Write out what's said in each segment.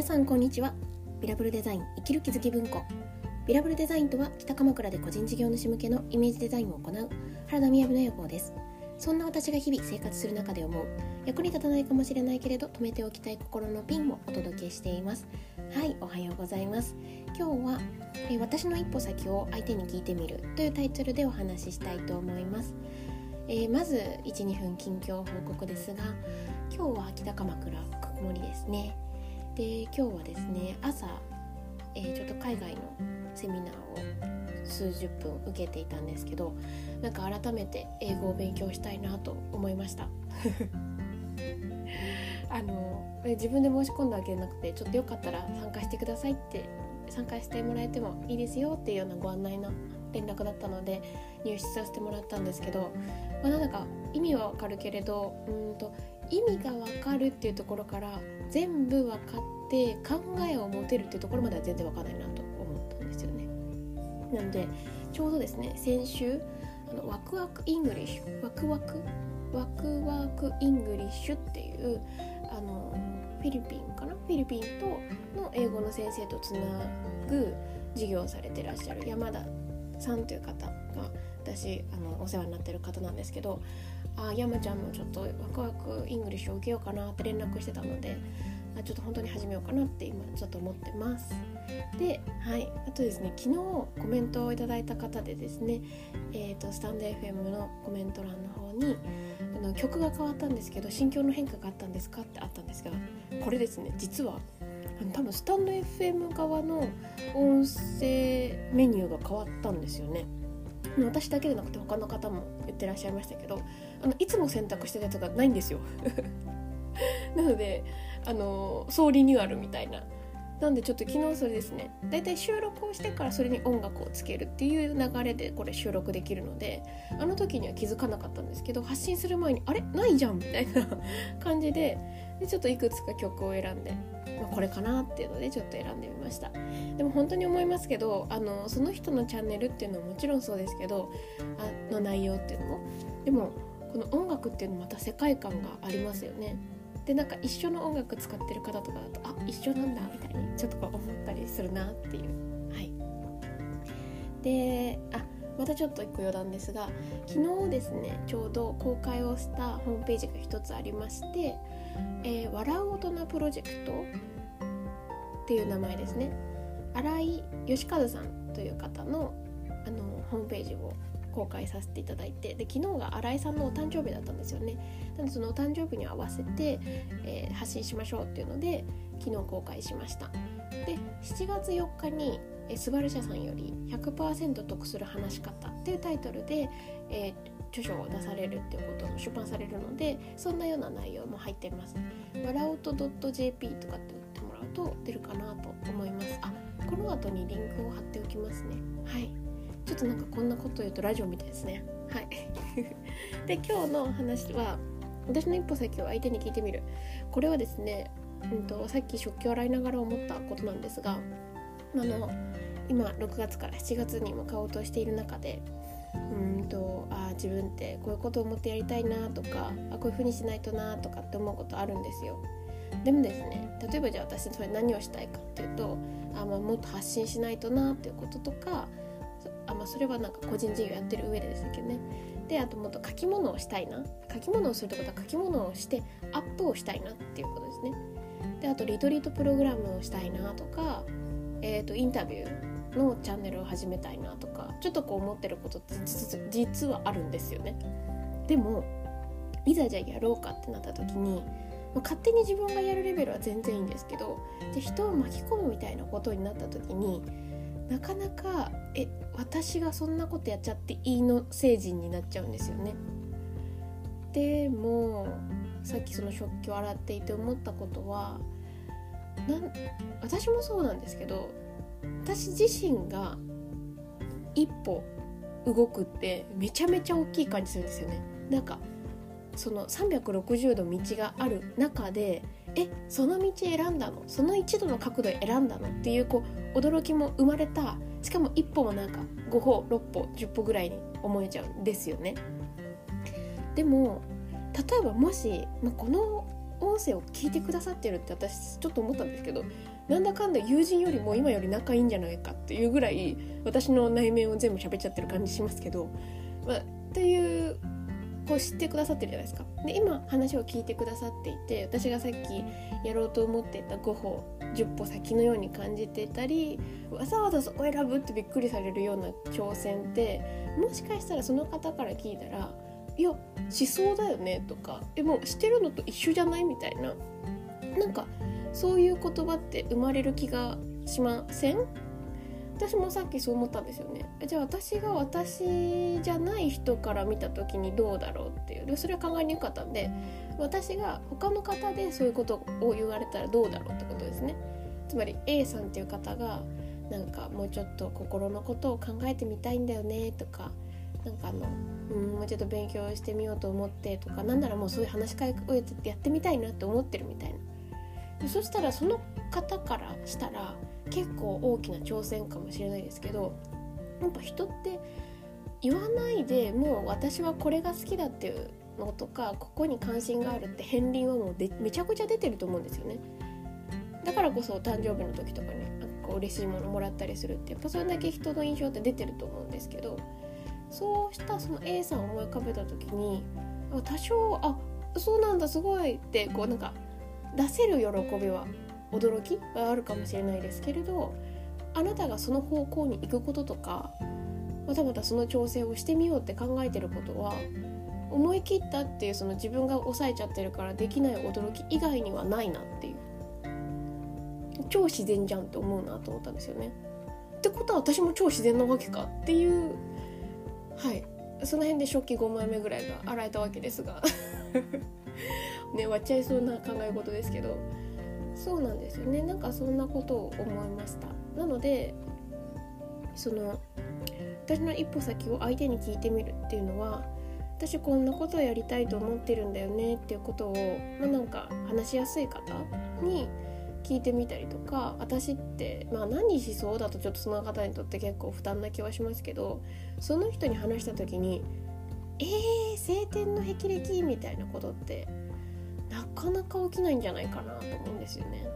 皆さんこんにちは。ビラブルデザイン生きる気づき文庫。ビラブルデザインとは北鎌倉で個人事業主向けのイメージデザインを行う原田雅の予報です。そんな私が日々生活する中で思う役に立たないかもしれないけれど止めておきたい心のピンをお届けしています。はいおはようございます。今日は、え私の一歩先を相手に聞いてみるというタイトルでお話ししたいと思います。えー、まず12分近況報告ですが今日は北鎌倉曇りですね。で今日はですね朝、えー、ちょっと海外のセミナーを数十分受けていたんですけどなんか改めて英語を勉強したいなと思いました。あの自分で申し込んだわけじゃなくてちょっとよかったら参加してくださいって参加してもらえてもいいですよっていうようなご案内の連絡だったので入室させてもらったんですけど、まあ、なんだか意味はわかるけれどうんと意味がわかるっていうところから全部分かって考えを持てるっていうところまでは全然わかんないなと思ったんですよね。なのでちょうどですね先週あのワクワクイングリッシュワクワクワクワクイングリッシュっていうあのフィリピンかな？フィリピンとの英語の先生とつなぐ授業をされてらっしゃる山田さんという方が私あのお世話になってる方なんですけどあ山ちゃんもちょっとワクワクイングリッシュを受けようかなって連絡してたのであちょっと本当に始めようかなって今ちょっと思ってます。ではいあとですね昨日コメントをいただいた方でですねえ、ー、とスタンド FM のコメント欄の方にあの曲が変わったんですけど心境の変化があったんですかってあったんですがこれですね実は多分スタンド FM 側の音声メニューが変わったんですよね。私だけでなくて他の方も言ってらっしゃいましたけどあのいつも選択してたやつがないんですよ。なのであの総リニューアルみたいな。なんでちょっと昨日それですねだいたい収録をしてからそれに音楽をつけるっていう流れでこれ収録できるのであの時には気づかなかったんですけど発信する前にあれ？ないじゃんみたいな 感じででちょっといくつか曲を選んで、まあ、これかなっていうのでちょっと選んでみました。でも本当に思いますけどあのその人のチャンネルっていうのももちろんそうですけどあの内容っていうのも。でもこの音楽っていうのまた世界観がありますよね。でなんか一緒の音楽使ってる方とかだとあ一緒なんだみたいにちょっとこう思ったりするなっていう。はい。であまたちょっと一個余談ですが昨日ですねちょうど公開をしたホームページが一つありまして「えー、笑う大人プロジェクト」っていう名前ですね。新井義和さんという方のあのホームページを公開させていただいてで昨日が新井さんのお誕生日だったんですよね。なのでそのお誕生日に合わせて、えー、発信しましょうっていうので昨日公開しました。で7月4日に「スバル社さんより100%得する話し方」っていうタイトルで、えー、著書を出されるっていうことも出版されるのでそんなような内容も入っています。わらおと .jp とかってと出るかなと思います。あこの後にリンクを貼っておきますね。はい。ちょっとなんかこんなこと言うとラジオみたいですね。はい。で今日の話は私の一歩先を相手に聞いてみる。これはですね、うんと、さっき食器を洗いながら思ったことなんですがあの今6月から7月に向かおうとしている中でうんとあ自分ってこういうことを思ってやりたいなとかあこういうふうにしないとなとかって思うことあるんですよ。でもですね例えばじゃあ私それ何をしたいかっていうとあ、まあ、もっと発信しないとなっていうこととかあ、まあ、それはなんか個人事業やってる上でですけどね。であともっと書き物をしたいな。書き物をするってことは書き物をしてアップをしたいなっていうことですね。であとリトリートプログラムをしたいなとか、えーと、インタビューのチャンネルを始めたいなとかちょっとこう思ってることって実はあるんですよね。でもいざじゃあやろうかってなった時にま勝手に自分がやるレベルは全然いいんですけどで人を巻き込むみたいなことになった時になかなかえ私がそんなことやっちゃっていいの成人になっちゃうんですよね。でもさっきその食器を洗っていて思ったことはなん私もそうなんですけど私自身が一歩動くってめちゃめちゃ大きい感じするんですよね。なんかその360度道がある中でえその道選んだの？その一度の角度選んだの？っていうこう驚きも生まれたしかも1歩もなんか5歩6歩10歩ぐらいに思えちゃうんですよね。でも例えばもし、まあ、この音声を聞いてくださってるって私ちょっと思ったんですけどなんだかんだ友人よりも今より仲いいんじゃないかっていうぐらい私の内面を全部喋っちゃってる感じしますけど、まあ、っていうこう知ってくださってるじゃないですか。で今話を聞いてくださっていて私がさっきやろうと思っていた5歩10歩先のように感じていたりわざわざそこ選ぶってびっくりされるような挑戦ってもしかしたらその方から聞いたら「いや思想だよね」とか「えもうしてるのと一緒じゃない?」みたいななんかそういう言葉って生まれる気がしません？私もさっきそう思ったんですよね。じゃあ私が私じゃない人から見た時にどうだろうっていう。でそれは考えにくかったんで私が他の方でそういうことを言われたらどうだろうってことですね。つまり A さんっていう方がなんかもうちょっと心のことを考えてみたいんだよねとかなんかあの、うん、もうちょっと勉強してみようと思ってとかなんならもうそういう話し会をやってみたいなって思ってるみたいな。そしたらその方からしたら結構大きな挑戦かもしれないですけどやっぱ人って言わないでもう私はこれが好きだっていうのとかここに関心があるって片鱗はもうでめちゃくちゃ出てると思うんですよね。だからこそ誕生日の時とかにこう嬉しいものもらったりするってやっぱそれだけ人の印象って出てると思うんですけどそうしたその A さんを思い浮かべた時に多少あそうなんだすごいってこうなんか出せる喜びは驚きがあるかもしれないですけれどあなたがその方向に行くこととかまたまたその調整をしてみようって考えてることは思い切ったっていうその自分が抑えちゃってるからできない驚き以外にはないなっていう。超自然じゃんって思うなと思ったんですよね。ってことは私も超自然なわけかっていうはい。その辺で食器5枚目ぐらいが洗えたわけですが。ね割っちゃいそうな考え事ですけどそうなんですよね。なんかそんなことを思いました。なのでその私の一歩先を相手に聞いてみるっていうのは私こんなことをやりたいと思ってるんだよねっていうことを、まあ、なんか話しやすい方に聞いてみたりとか私ってまあ何しそうだとちょっとその方にとって結構負担な気はしますけどその人に話した時に「えー、晴天の霹靂」みたいなことってなかなか起きないんじゃないかなと思うんですよね。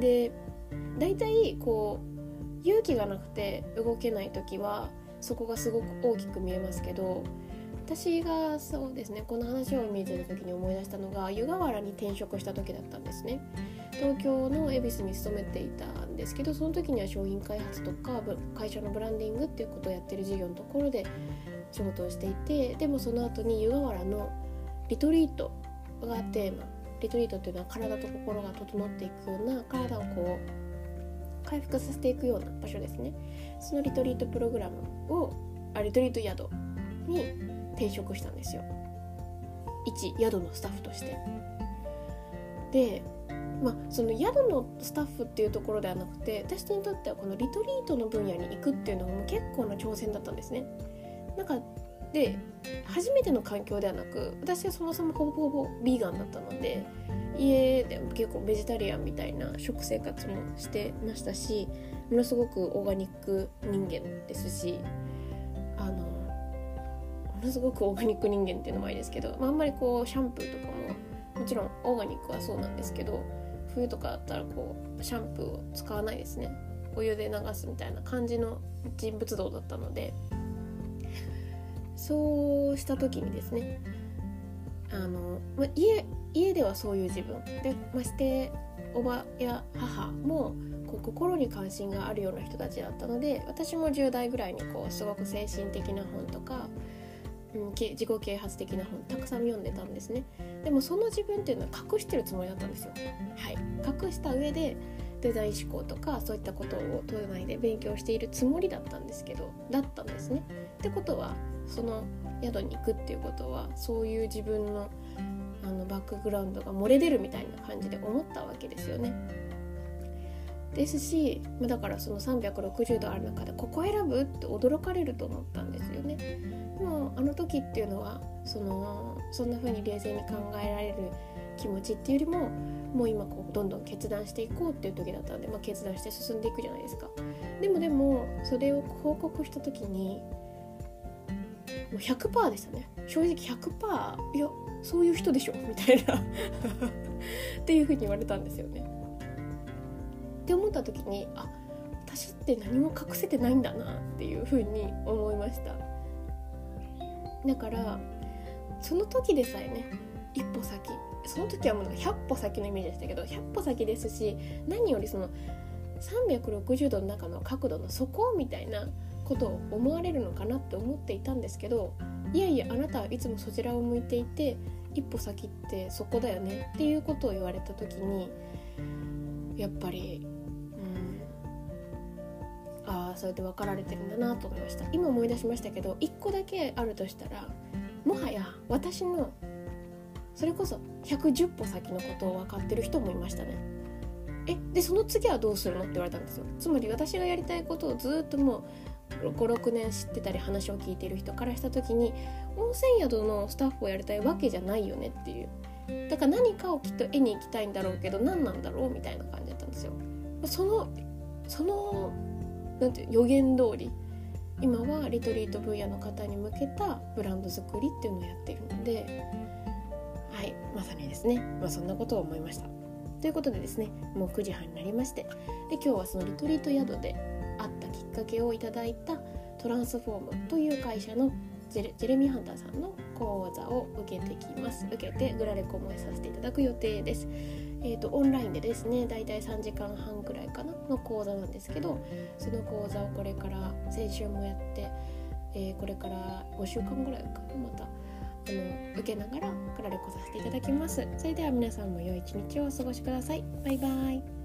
で大体こう勇気がなくて動けない時はそこがすごく大きく見えますけど私がそうですねこの話を見てた時に思い出したのが湯河原に転職した時だったんですね東京の恵比寿に勤めていたんですけどその時には商品開発とか会社のブランディングっていうことをやってる事業のところで仕事をしていてでもその後に湯河原のリトリートがテーマリトリートっていうのは体と心が整っていくような体をこう回復させていくような場所ですね。そのリトリートプログラムをあリトリート宿に転職したんですよ。一宿のスタッフとして。でまあその宿のスタッフっていうところではなくて私にとってはこのリトリートの分野に行くっていうのも結構な挑戦だったんですね。なんかで初めての環境ではなく私はそもそもほぼほぼビーガンだったので家でも結構ベジタリアンみたいな食生活もしてましたしものすごくオーガニック人間ですしあのものすごくオーガニック人間っていうのもありですけど、まあ、あんまりこうシャンプーとかももちろんオーガニックはそうなんですけど冬とかだったらこうシャンプーを使わないですね。お湯で流すみたいな感じの人物像だったのでそうした時にですねあの、ま家家ではそういう自分。でましておばや母もこう心に関心があるような人たちだったので私も10代ぐらいにこうすごく精神的な本とか、うん、自己啓発的な本たくさん読んでたんですね。でもその自分っていうのは隠してるつもりだったんですよ。はい。隠した上でデザイン思考とかそういったことを都内で勉強しているつもりだったんですけどだったんですね。ってことはその宿に行くっていうことはそういう自分のあのバックグラウンドが漏れ出るみたいな感じで思ったわけですよね。ですしだからその360度ある中でここ選ぶって驚かれると思ったんですよね。でもあの時っていうのはそのそんな風に冷静に考えられる気持ちっていうよりももう今こうどんどん決断していこうっていう時だったんで、まあ、決断して進んでいくじゃないですか。でもでもそれを報告した時にもう100%でしたね。正直100%いやそういう人でしょみたいな。っていうふうに言われたんですよね。って思った時にあ私って何も隠せてないんだなっていうふうに思いました。だからその時でさえね一歩先。その時はもう100歩先のイメージでしたけど100歩先ですし何よりその360度の中の角度の底みたいなことを思われるのかなって思っていたんですけどいやいやあなたはいつもそちらを向いていて一歩先ってそこだよねっていうことを言われた時にやっぱりうんああそれで分かられてるんだなと思いました。今思い出しましたけど1個だけあるとしたらもはや私のそれこそ110歩先のことを分かってる人もいましたね。えでその次はどうするのって言われたんですよ。つまり私がやりたいことをずっともう56年知ってたり話を聞いてる人からした時に温泉宿のスタッフをやりたいわけじゃないよねっていう。だから何かをきっと絵に行きたいんだろうけど何なんだろうみたいな感じだったんですよ。そのそのなんていう予言通り今はリトリート分野の方に向けたブランド作りっていうのをやっているのではいまさにですね、まあ、そんなことを思いました。ということでですねもう9時半になりましてで今日はそのリトリート宿できっかけをいただいたトランスフォームという会社のジェレミー・ハンターさんの講座を受けてきます。受けてグラレコもさせていただく予定です。えーと、オンラインでですねだいたい3時間半くらいかなの講座なんですけどその講座をこれから先週もやって、えー、これから5週間ぐらいかまたあの受けながらクラレコさせていただきます。それでは皆さんも良い一日をお過ごしください。バイバイ。